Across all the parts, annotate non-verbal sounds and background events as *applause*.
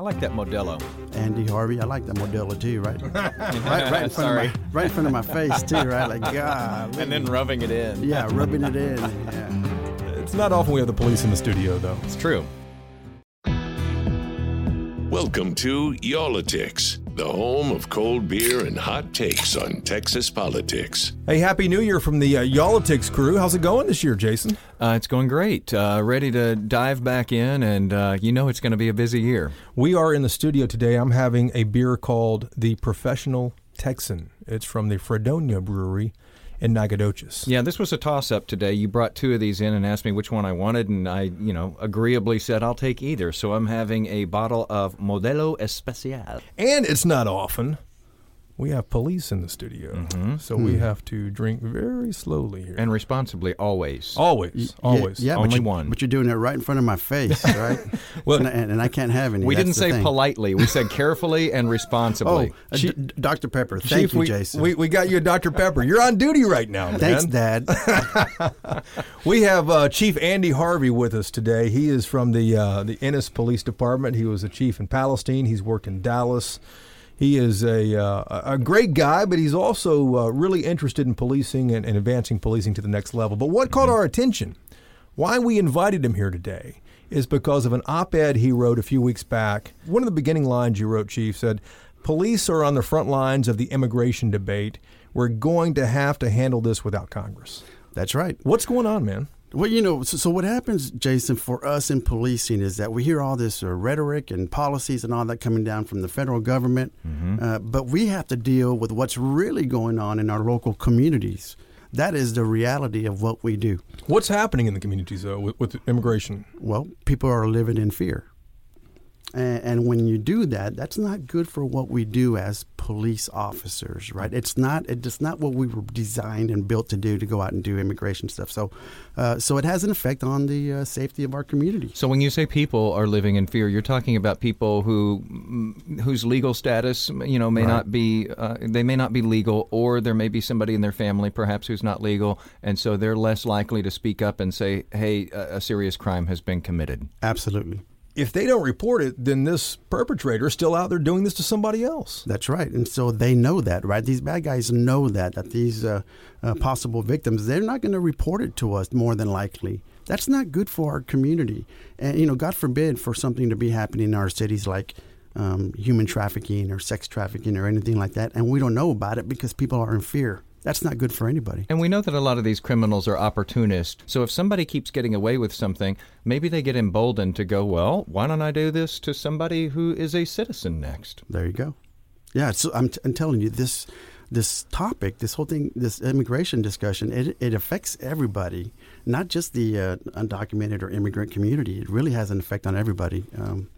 I like that Modelo. Andy Harvey, I like that Modelo too, right? *laughs* right, right in front Sorry. of my, right in front of my face too, right? Like *laughs* God. And then rubbing it in. yeah, rubbing it in. Yeah. *laughs* It's not often we have the police in the studio, though. It's true. Welcome to Y'all-itics, the home of cold beer and hot takes on Texas politics. Hey, Happy New Year from the uh, Y'all-itics crew. How's it going this year, Jason? Uh, it's going great. Uh, ready to dive back in, and uh, you know it's going to be a busy year. We are in the studio today. I'm having a beer called the Professional Texan. It's from the Fredonia Brewery in Nacogdoches. Yeah, this was a toss up today. You brought two of these in and asked me which one I wanted, and I, you know, agreeably said I'll take either. So I'm having a bottle of Modelo Especial. And it's not often we have police in the studio, Mm-hmm. so we have to drink very slowly here. And responsibly, always. always, always. Yeah, Only but you, one. But you're doing it right in front of my face, *laughs* right? Well- and, I, and I can't have any. we That's didn't say thing. politely. We said *laughs* carefully and Oh, responsibly. uh, D- Dr. Pepper. Thank Chief, you, we, Jason. We, we got you a Dr. Pepper. You're on duty right now, man. Thanks, Dad. *laughs* We have uh, Chief Andy Harvey with us today. He is from the uh, the Ennis Police Department. He was a chief in Palestine. He's worked in Dallas. He is a uh, a great guy, but he's also uh, really interested in policing and, and advancing policing to the next level. But what caught our attention, why we invited him here today, is because of an op-ed he wrote a few weeks back. One of the beginning lines you wrote, Chief, said, "Police are on the front lines of the immigration debate. We're going to have to handle this without Congress." That's right. What's going on, man? Well, you know, so, so what happens, Jason, for us in policing is that we hear all this uh, rhetoric and policies and all that coming down from the federal government, uh, but we have to deal with what's really going on in our local communities. That is the reality of what we do. What's happening in the communities though with, with immigration? Well, people are living in fear. And, and when you do that, that's not good for what we do as police officers, right? It's not. It's not what we were designed and built to do to go out and do immigration stuff. So, uh, so it has an effect on the uh, safety of our community. So when you say people are living in fear, you're talking about people who whose legal status, you know, may not be uh, they may not be legal, or there may be somebody in their family perhaps who's not legal, and so they're less likely to speak up and say, "Hey, a, a serious crime has been committed." Absolutely. If they don't report it, then this perpetrator is still out there doing this to somebody else. That's right, and so they know that, right? These bad guys know that that these uh, uh, possible victims they're not going to report it to us more than likely. That's not good for our community, and you know, God forbid for something to be happening in our cities like um, human trafficking or sex trafficking or anything like that, and we don't know about it because people are in fear. That's not good for anybody. And we know that a lot of these criminals are opportunists. So if somebody keeps getting away with something, maybe they get emboldened to go, "Well, why don't I do this to somebody who is a citizen next?" There you go. Yeah, so I'm, t- I'm telling you this this topic, this whole thing, this immigration discussion, it, it affects everybody, not just the uh, undocumented or immigrant community. It really has an effect on everybody. Um,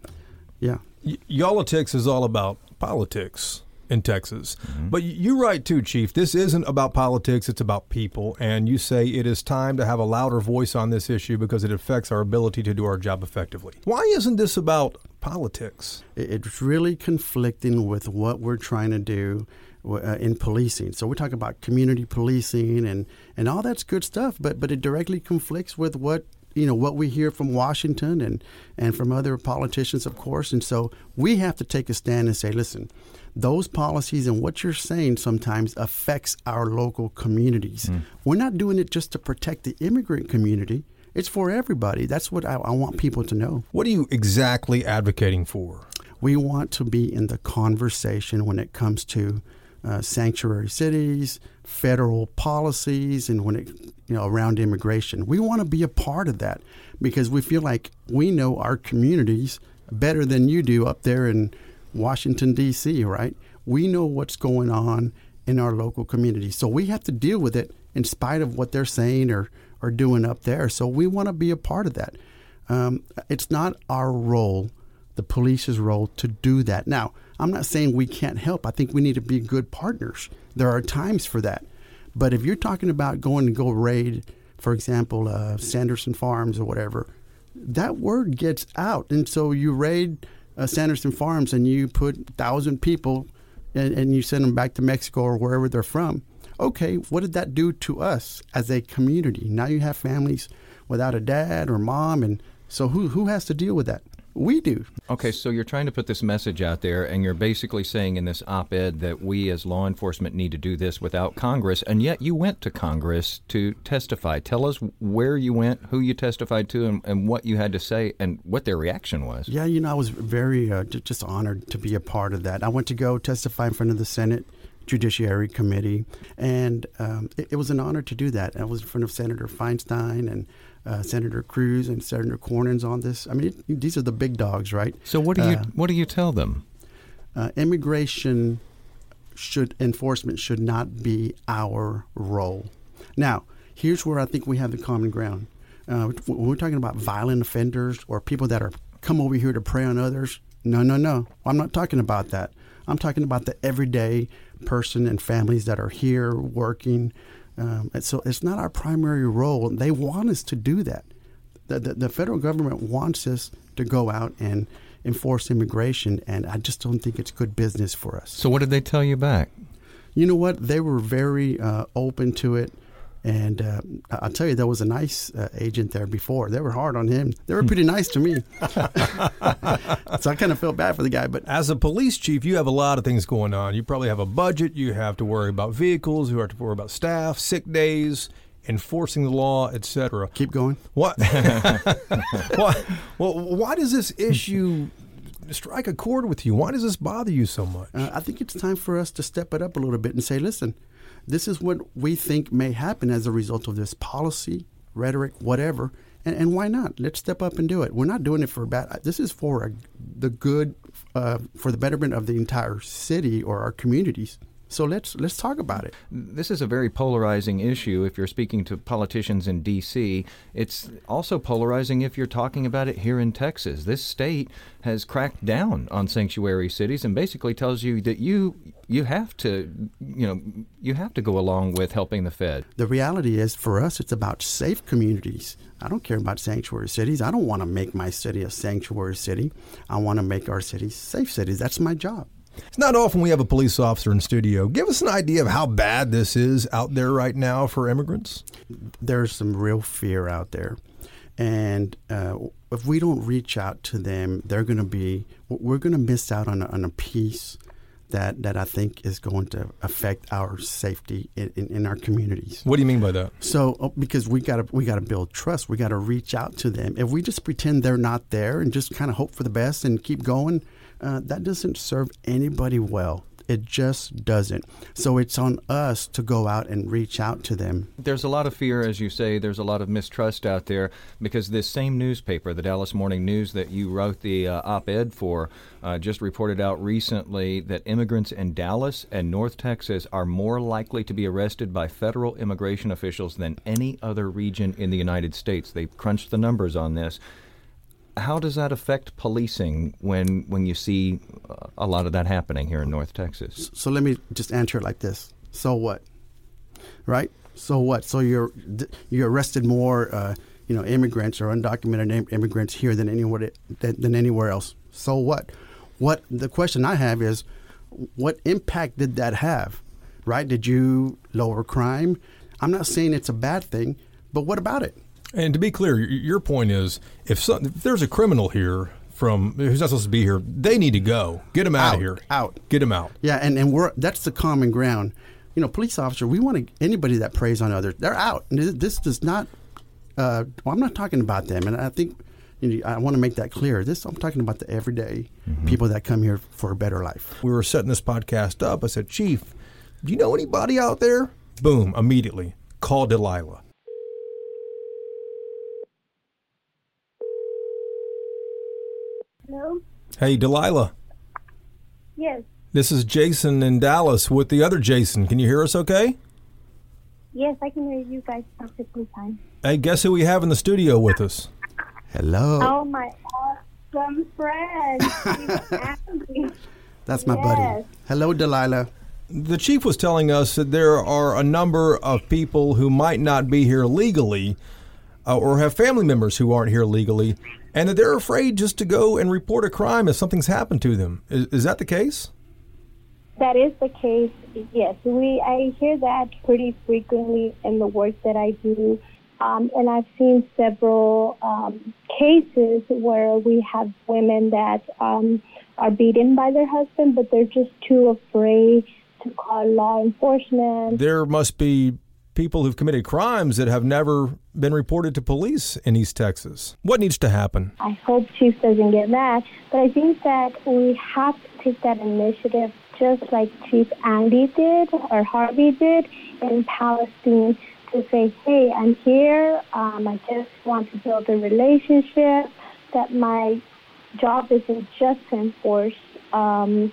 yeah. Y- Y'all-itics is all about politics in Texas. But y- you write too, Chief. This isn't about politics, it's about people. And you say it is time to have a louder voice on this issue because it affects our ability to do our job effectively. Why isn't this about politics? It's really conflicting with what we're trying to do uh, in policing. So we talk about community policing and, and all that's good stuff, but but it directly conflicts with what you know what we hear from Washington and and from other politicians, of course. And so we have to take a stand and say, listen, those policies and what you're saying sometimes affects our local communities. We're not doing it just to protect the immigrant community. It's for everybody. That's what I, I want people to know. What are you exactly advocating for? We want to be in the conversation when it comes to uh, sanctuary cities, federal policies, and when it you know around immigration. We want to be a part of that because we feel like we know our communities better than you do up there in Washington D.C. Right? We know what's going on in our local community, so we have to deal with it in spite of what they're saying or or doing up there. So we want to be a part of that. Um, it's not our role the police's role to do that. Now, I'm not saying we can't help. I think we need to be good partners. There are times for that. But if you're talking about going to go raid, for example, uh, Sanderson Farms or whatever, that word gets out. And so you raid uh, Sanderson Farms and you put thousand people and, and you send them back to Mexico or wherever they're from. Okay, what did that do to us as a community? Now you have families without a dad or mom, and so who who has to deal with that? We do. Okay, so you're trying to put this message out there, and you're basically saying in this op ed that we as law enforcement need to do this without Congress, and yet you went to Congress to testify. Tell us where you went, who you testified to, and, and what you had to say, and what their reaction was. Yeah, you know, I was very uh, just honored to be a part of that. I went to go testify in front of the Senate Judiciary Committee, and um, it, it, was an honor to do that. I was in front of Senator Feinstein and uh, Senator Cruz and Senator Cornyn's on this. I mean, it, these are the big dogs, right? So what do you uh, what do you tell them? Uh, immigration should enforcement should not be our role. Now, here's where I think we have the common ground. Uh, when we're talking about violent offenders or people that are come over here to prey on others, no, no, no. I'm not talking about that. I'm talking about the everyday person and families that are here working, um, so it's not our primary role. They want us to do that. The, the, the, federal government wants us to go out and enforce immigration, and I just don't think it's good business for us. So, what did they tell you back? You know what? They were very uh, open to it. And uh, I'll tell you, there was a nice uh, agent there before. They were hard on him. They were pretty nice to me. *laughs* so I kind of felt bad for the guy. But as a police chief, you have a lot of things going on. You probably have a budget. You have to worry about vehicles. You have to worry about staff, sick days, enforcing the law, etc. Keep going. What? *laughs* *laughs* why, well, why does this issue strike a chord with you? Why does this bother you so much? Uh, I think it's time for us to step it up a little bit and say, listen this is what we think may happen as a result of this policy, rhetoric, whatever. And, and why not? Let's step up and do it. We're not doing it for bad. This is for a, the good, uh, for the betterment of the entire city or our communities. So let's let's talk about it. This is a very polarizing issue. If you're speaking to politicians in D.C., it's also polarizing if you're talking about it here in Texas. This state has cracked down on sanctuary cities and basically tells you that you you have to you know you have to go along with helping the Fed. The reality is, for us, it's about safe communities. I don't care about sanctuary cities. I don't want to make my city a sanctuary city. I want to make our cities safe cities. That's my job. It's not often we have a police officer in studio. Give us an idea of how bad this is out there right now for immigrants. There's some real fear out there. And uh, if we don't reach out to them, they're going to be, we're going to miss out on a, on a piece that, that I think is going to affect our safety in, in, in our communities. What do you mean by that? So, oh, because we got to we got to build trust, we got to reach out to them. If we just pretend they're not there and just kind of hope for the best and keep going, uh, that doesn't serve anybody well. It just doesn't. So it's on us to go out and reach out to them. There's a lot of fear, as you say. There's a lot of mistrust out there because this same newspaper, the Dallas Morning News, that you wrote the uh, op ed for, uh, just reported out recently that immigrants in Dallas and North Texas are more likely to be arrested by federal immigration officials than any other region in the United States. They crunched the numbers on this how does that affect policing when when you see uh, a lot of that happening here in North Texas? So let me just answer it like this: So what? Right? So what? So you're you're arrested more, uh, you know, immigrants or undocumented immigrants here than anywhere than, than anywhere else. So what? What the question I have is, what impact did that have? Right? Did you lower crime? I'm not saying it's a bad thing, but what about it? And to be clear, your point is if, some, if there's a criminal here from who's not supposed to be here, they need to go. Get them out, out of here. Out. Get them out. Yeah, and, and we're that's the common ground. You know, police officer, we want to, anybody that preys on others, they're out. This does not. Uh, well, I'm not talking about them, and I think you know, I want to make that clear. This I'm talking about the everyday mm-hmm. people that come here for a better life. We were setting this podcast up. I said, Chief, do you know anybody out there? Boom! Immediately call Delilah. Hello? Hey, Delilah. Yes. This is Jason in Dallas with the other Jason. Can you hear us okay? Yes, I can hear you guys perfectly fine. Hey, guess who we have in the studio with us? Hello. Oh, my awesome friend. *laughs* That's my buddy. Hello, Delilah. The chief was telling us that there are a number of people who might not be here legally uh, or have family members who aren't here legally, and that they're afraid just to go and report a crime if something's happened to them. Is, is that the case? That is the case. Yes, we. I hear that pretty frequently in the work that I do, um, and I've seen several um, cases where we have women that um, are beaten by their husband, but they're just too afraid to call law enforcement. There must be people who've committed crimes that have never been reported to police in East Texas. What needs to happen? I hope Chief doesn't get mad, but I think that we have to take that initiative just like Chief Andy did or Harvey did in Palestine to say, hey, I'm here. Um, I just want to build a relationship, that my job isn't just to enforce um,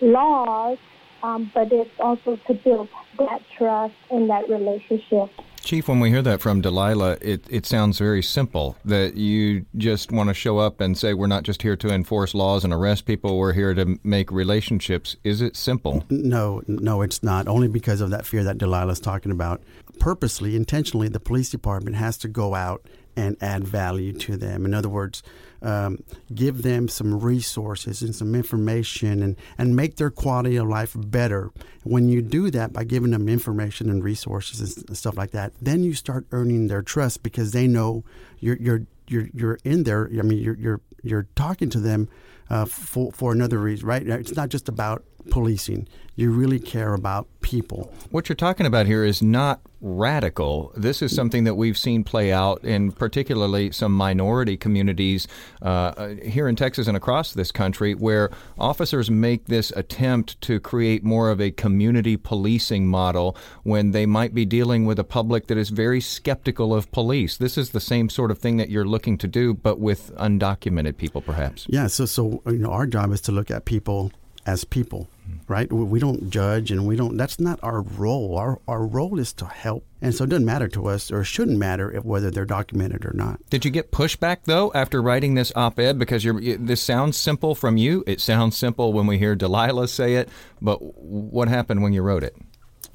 laws, um, but it's also to build that trust in that relationship. Chief, when we hear that from Delilah, it, it sounds very simple that you just want to show up and say, We're not just here to enforce laws and arrest people, we're here to make relationships. Is it simple? No, no, it's not. Only because of that fear that Delilah's talking about. Purposely, intentionally, the police department has to go out and add value to them. In other words, um, give them some resources and some information and, and make their quality of life better. When you do that by giving them information and resources and stuff like that, then you start earning their trust because they know you're you're you're, you're in there. I mean, you're you're you're talking to them uh, for for another reason, right? It's not just about policing. You really care about people. What you're talking about here is not radical. This is something that we've seen play out in particularly some minority communities uh, here in Texas and across this country where officers make this attempt to create more of a community policing model when they might be dealing with a public that is very skeptical of police. This is the same sort of thing that you're looking to do, but with undocumented people, perhaps. Yeah, so so you know, our job is to look at people as people, right? We don't judge and we don't. That's not our role. Our our role is to help, and so it doesn't matter to us, or shouldn't matter if whether they're documented or not. Did you get pushback though after writing this op-ed? Because you're, you- this sounds simple from you. It sounds simple when we hear Delilah say it. But what happened when you wrote it?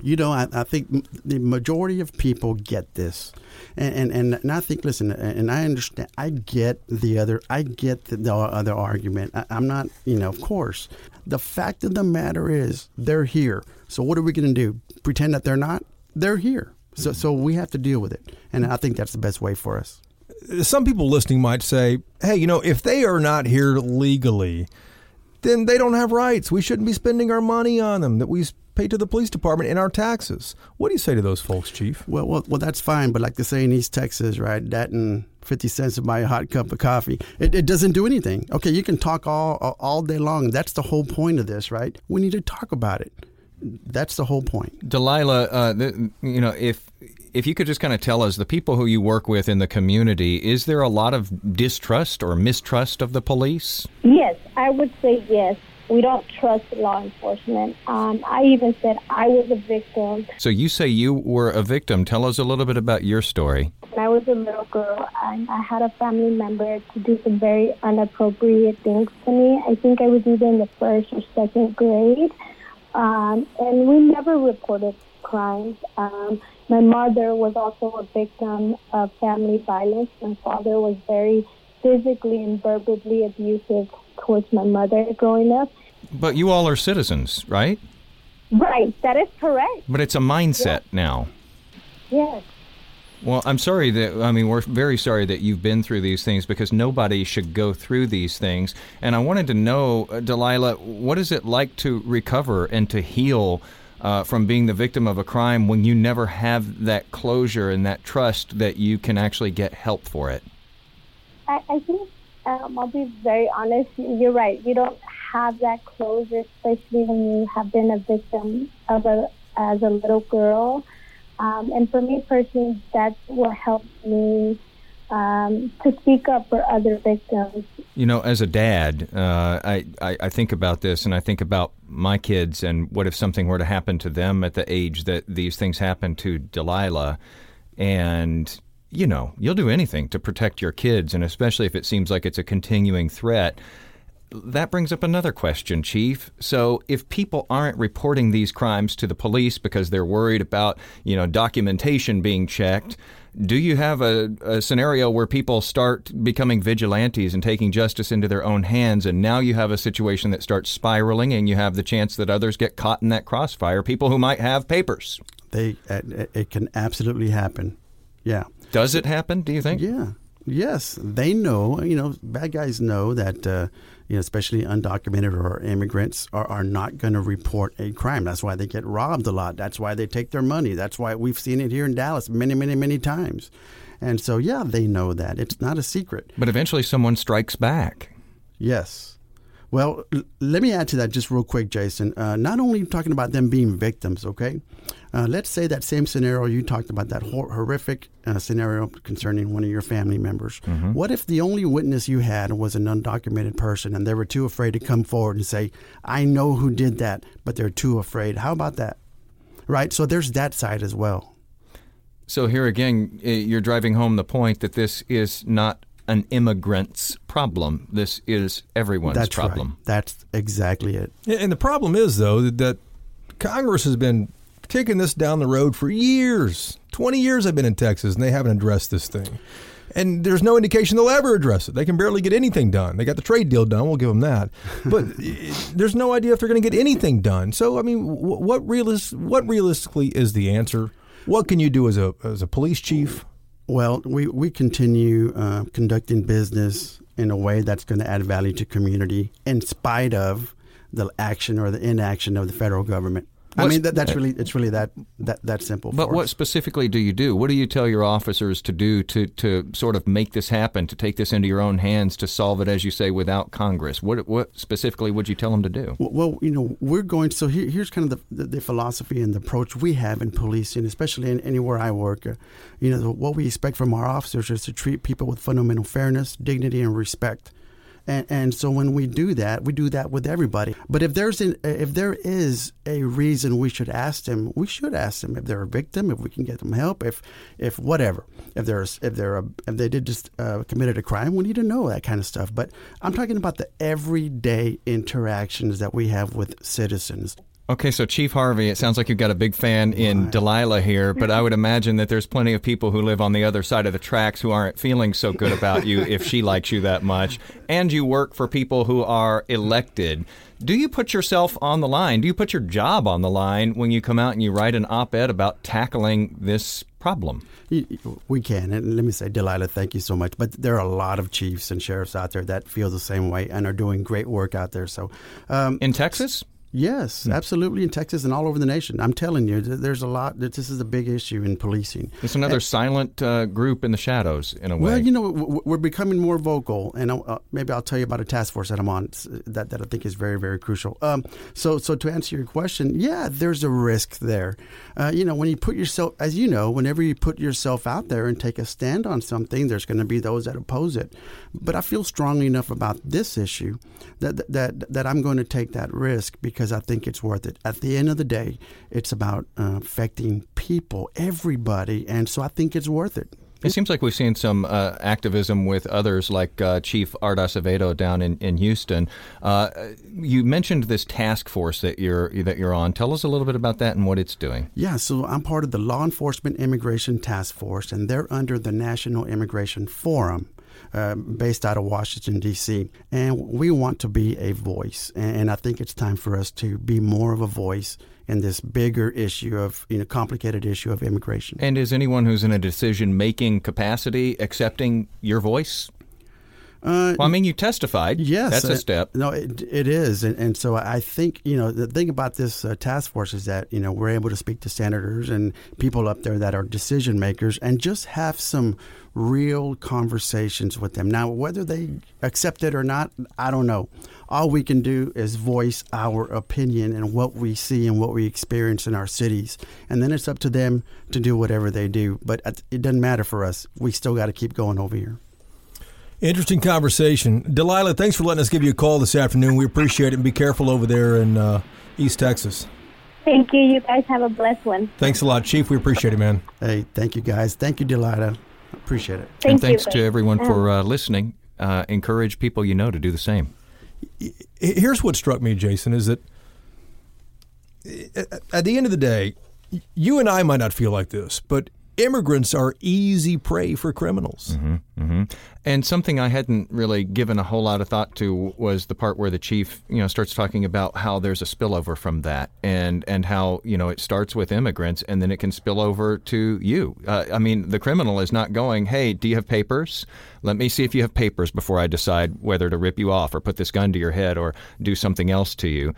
You know, I, I think the majority of people get this, and and, and, I think, listen, and I understand. I get the other. I get the, the other argument. I, I'm not, you know, of course. The fact of the matter is, they're here. So what are we going to do? Pretend that they're not? They're here. So so we have to deal with it, and I think that's the best way for us. Some people listening might say, hey, you know, if they are not here legally, then they don't have rights. We shouldn't be spending our money on them that we pay to the police department in our taxes. What do you say to those folks, Chief? Well, well, well, that's fine. But like they say in East Texas, right? That and fifty cents to my hot cup of coffee. It, it doesn't do anything. Okay, you can talk all all day long. That's the whole point of this, right? We need to talk about it. That's the whole point. Delilah, uh, the, you know, if if you could just kind of tell us the people who you work with in the community, is there a lot of distrust or mistrust of the police? Yes, I would say yes. We don't trust law enforcement. Um, I even said I was a victim. So you say you were a victim. Tell us a little bit about your story. When I was a little girl, I, I had a family member to do some very inappropriate things to me. I think I was either in the first or second grade. Um, and we never reported crimes. Um, my mother was also a victim of family violence. My father was very physically and verbally abusive towards my mother growing up. But you all are citizens, right? Right, that is correct. But it's a mindset now. Yes. Well, I'm sorry that I mean we're very sorry that you've been through these things because nobody should go through these things. And I wanted to know, uh, Delilah, what is it like to recover and to heal uh, from being the victim of a crime when you never have that closure and that trust that you can actually get help for it? I, I think um, I'll be very honest. You're right. You don't have that closure, especially when you have been a victim of a as a little girl. Um, and for me personally, that's what helped me um, to speak up for other victims. You know, as a dad, uh, I, I, I think about this and I think about my kids and what if something were to happen to them at the age that these things happen to Delilah. And, you know, you'll do anything to protect your kids, and especially if it seems like it's a continuing threat. that brings up another question, Chief. So, if people aren't reporting these crimes to the police because they're worried about, you know, documentation being checked, do you have a, a, scenario where people start becoming vigilantes and taking justice into their own hands, and now you have a situation that starts spiraling, and you have the chance that others get caught in that crossfire? People who might have papers. They, it can absolutely happen. Yeah. Does it happen? Do you think? Yeah. Yes, they know. You know, bad guys know that. Uh, you know, especially undocumented or immigrants are, are not going to report a crime. That's why they get robbed a lot. That's why they take their money. That's why we've seen it here in Dallas many, many, many times. And so, yeah, they know that. It's not a secret. But eventually someone strikes back. Yes. Well, l- let me add to that just real quick, Jason. Uh, not only talking about them being victims, okay? Uh, let's say that same scenario you talked about, that hor- horrific uh, scenario concerning one of your family members. Mm-hmm. What if the only witness you had was an undocumented person and they were too afraid to come forward and say, I know who did that, but they're too afraid? How about that? Right? So there's that side as well. So here again, you're driving home the point that this is not an immigrant's problem. This is everyone's That's problem. Right. That's exactly it. And the problem is, though, that Congress has been kicking this down the road for years. 20 years I've been in Texas, and they haven't addressed this thing. And there's no indication they'll ever address it. They can barely get anything done. They got the trade deal done. We'll give them that. *laughs* But eh, there's no idea if they're going to get anything done. So, I mean, what, realis- what realistically is the answer? What can you do as a, as a police chief? Well, we, we continue uh, conducting business in a way that's going to add value to community in spite of the action or the inaction of the federal government. I mean, that, that's really it's really that that that simple. But what specifically do you do? What do you tell your officers to do to to sort of make this happen, to take this into your own hands, to solve it, as you say, without Congress? What what specifically would you tell them to do? Well, you know, we're going. So here, here's kind of the, the, the philosophy and the approach we have in policing, especially in anywhere I work. Uh, you know, what we expect from our officers is to treat people with fundamental fairness, dignity, and respect. And, and so when we do that, we do that with everybody. But if there's an, if there is a reason we should ask them, we should ask them if they're a victim, if we can get them help, if if whatever, if there's if they're a, if they did just uh, committed a crime, we need to know that kind of stuff. But I'm talking about the everyday interactions that we have with citizens. Okay, so Chief Harvey, it sounds like you've got a big fan in. Delilah here, but I would *laughs* imagine that there's plenty of people who live on the other side of the tracks who aren't feeling so good about you if she likes you that much. And you work for people who are elected. Do you put yourself on the line? Do you put your job on the line when you come out and you write an op ed about tackling this problem? We can. And let me say, Delilah, thank you so much. But there are a lot of chiefs and sheriffs out there that feel the same way and are doing great work out there. So, um, In Texas? Yes, hmm. absolutely. In Texas and all over the nation. I'm telling you, there's a lot. That this is a big issue in policing. It's another and, silent uh, group in the shadows, in a way. Well, you know, we're becoming more vocal, and uh, maybe I'll tell you about a task force that I'm on that, that I think is very, very crucial. Um, so, so to answer your question, yeah, there's a risk there. Uh, you know, when you put yourself, as you know, whenever you put yourself out there and take a stand on something, there's going to be those that oppose it. But I feel strongly enough about this issue that that that I'm going to take that risk because because I think it's worth it. At the end of the day, it's about uh, affecting people, everybody, and so I think it's worth it. It seems like we've seen some uh, activism with others, like uh, Chief Art Acevedo down in, in Houston. Uh, you mentioned this task force that you're that you're on. Tell us a little bit about that and what it's doing. Yeah, so I'm part of the Law Enforcement Immigration Task Force, and they're under the National Immigration Forum. Uh, based out of Washington, D.C. And we want to be a voice. And I think it's time for us to be more of a voice in this bigger issue of, you know, complicated issue of immigration. And is anyone who's in a decision making capacity accepting your voice? Uh, well, I mean, you testified. Yes, that's a step. no, it, it is, and, and so I think you know the thing about this uh, task force is that you know we're able to speak to senators and people up there that are decision makers and just have some real conversations with them. Now, whether they accept it or not, I don't know. All we can do is voice our opinion and what we see and what we experience in our cities, and then it's up to them to do whatever they do. But it doesn't matter for us. We still got to keep going over here. Interesting conversation. Delilah, thanks for letting us give you a call this afternoon. We appreciate it and be careful over there in uh, East Texas. Thank you. You guys have a blessed one. Thanks a lot, Chief. We appreciate it, man. Hey, thank you, guys. Thank you, Delilah. Appreciate it. Thank and thanks you. to everyone for uh, listening. Uh, encourage people you know to do the same. Here's what struck me, Jason, is that at the end of the day, you and I might not feel like this, but immigrants are easy prey for criminals. Mm-hmm, mm-hmm. And something I hadn't really given a whole lot of thought to was the part where the chief, you know, starts talking about how there's a spillover from that, and and how you know it starts with immigrants and then it can spill over to you. Uh, I mean, the criminal is not going, "Hey, do you have papers? Let me see if you have papers before I decide whether to rip you off or put this gun to your head or do something else to you."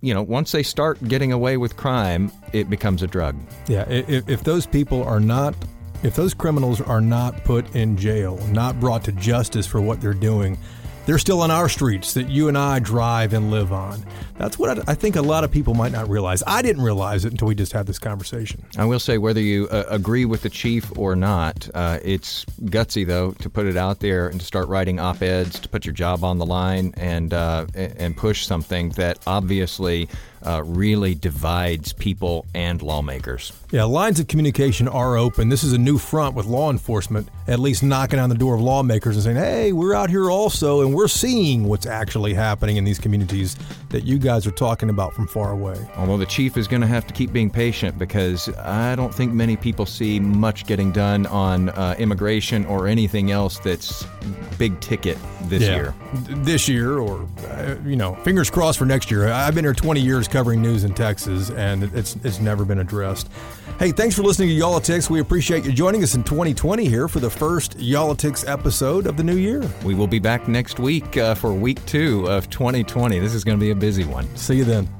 You know, once they start getting away with crime, it becomes a drug. Yeah, if, if those people are not if those criminals are not put in jail, not brought to justice for what they're doing, they're still on our streets that you and I drive and live on. That's what I, think a lot of people might not realize. I didn't realize it until we just had this conversation. I will say, whether you uh, agree with the chief or not, uh, it's gutsy though to put it out there and to start writing op-eds, to put your job on the line, and uh, and push something that obviously uh, really divides people and lawmakers. Yeah, lines of communication are open. This is a new front with law enforcement, at least knocking on the door of lawmakers and saying, hey, we're out here also, and we're seeing what's actually happening in these communities that you guys are talking about from far away. Although the chief is going to have to keep being patient because I don't think many people see much getting done on uh, immigration or anything else that's big ticket this yeah. year. This year, or, uh, you know, fingers crossed for next year. I've been here 20 years covering news in Texas, and it's it's never been addressed. Hey, thanks for listening to Y'all-itics. We appreciate you joining us in 2020 here for the first Y'all-itics episode of the new year. We will be back next week uh, for week two of 2020. This is going to be a busy one. See you then.